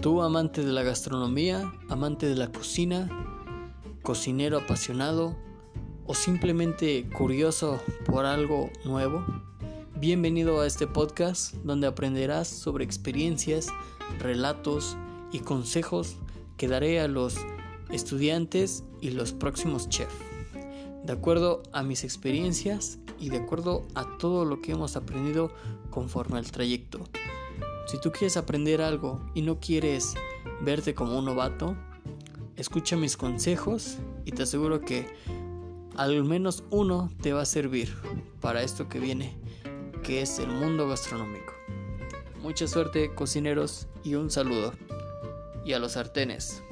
Tú amante de la gastronomía, amante de la cocina, cocinero apasionado o simplemente curioso por algo nuevo, bienvenido a este podcast donde aprenderás sobre experiencias, relatos y consejos que daré a los estudiantes y los próximos chefs, de acuerdo a mis experiencias y de acuerdo a todo lo que hemos aprendido conforme al trayecto. Si tú quieres aprender algo y no quieres verte como un novato, escucha mis consejos y te aseguro que al menos uno te va a servir para esto que viene, que es el mundo gastronómico. Mucha suerte cocineros y un saludo. Y a los sartenes.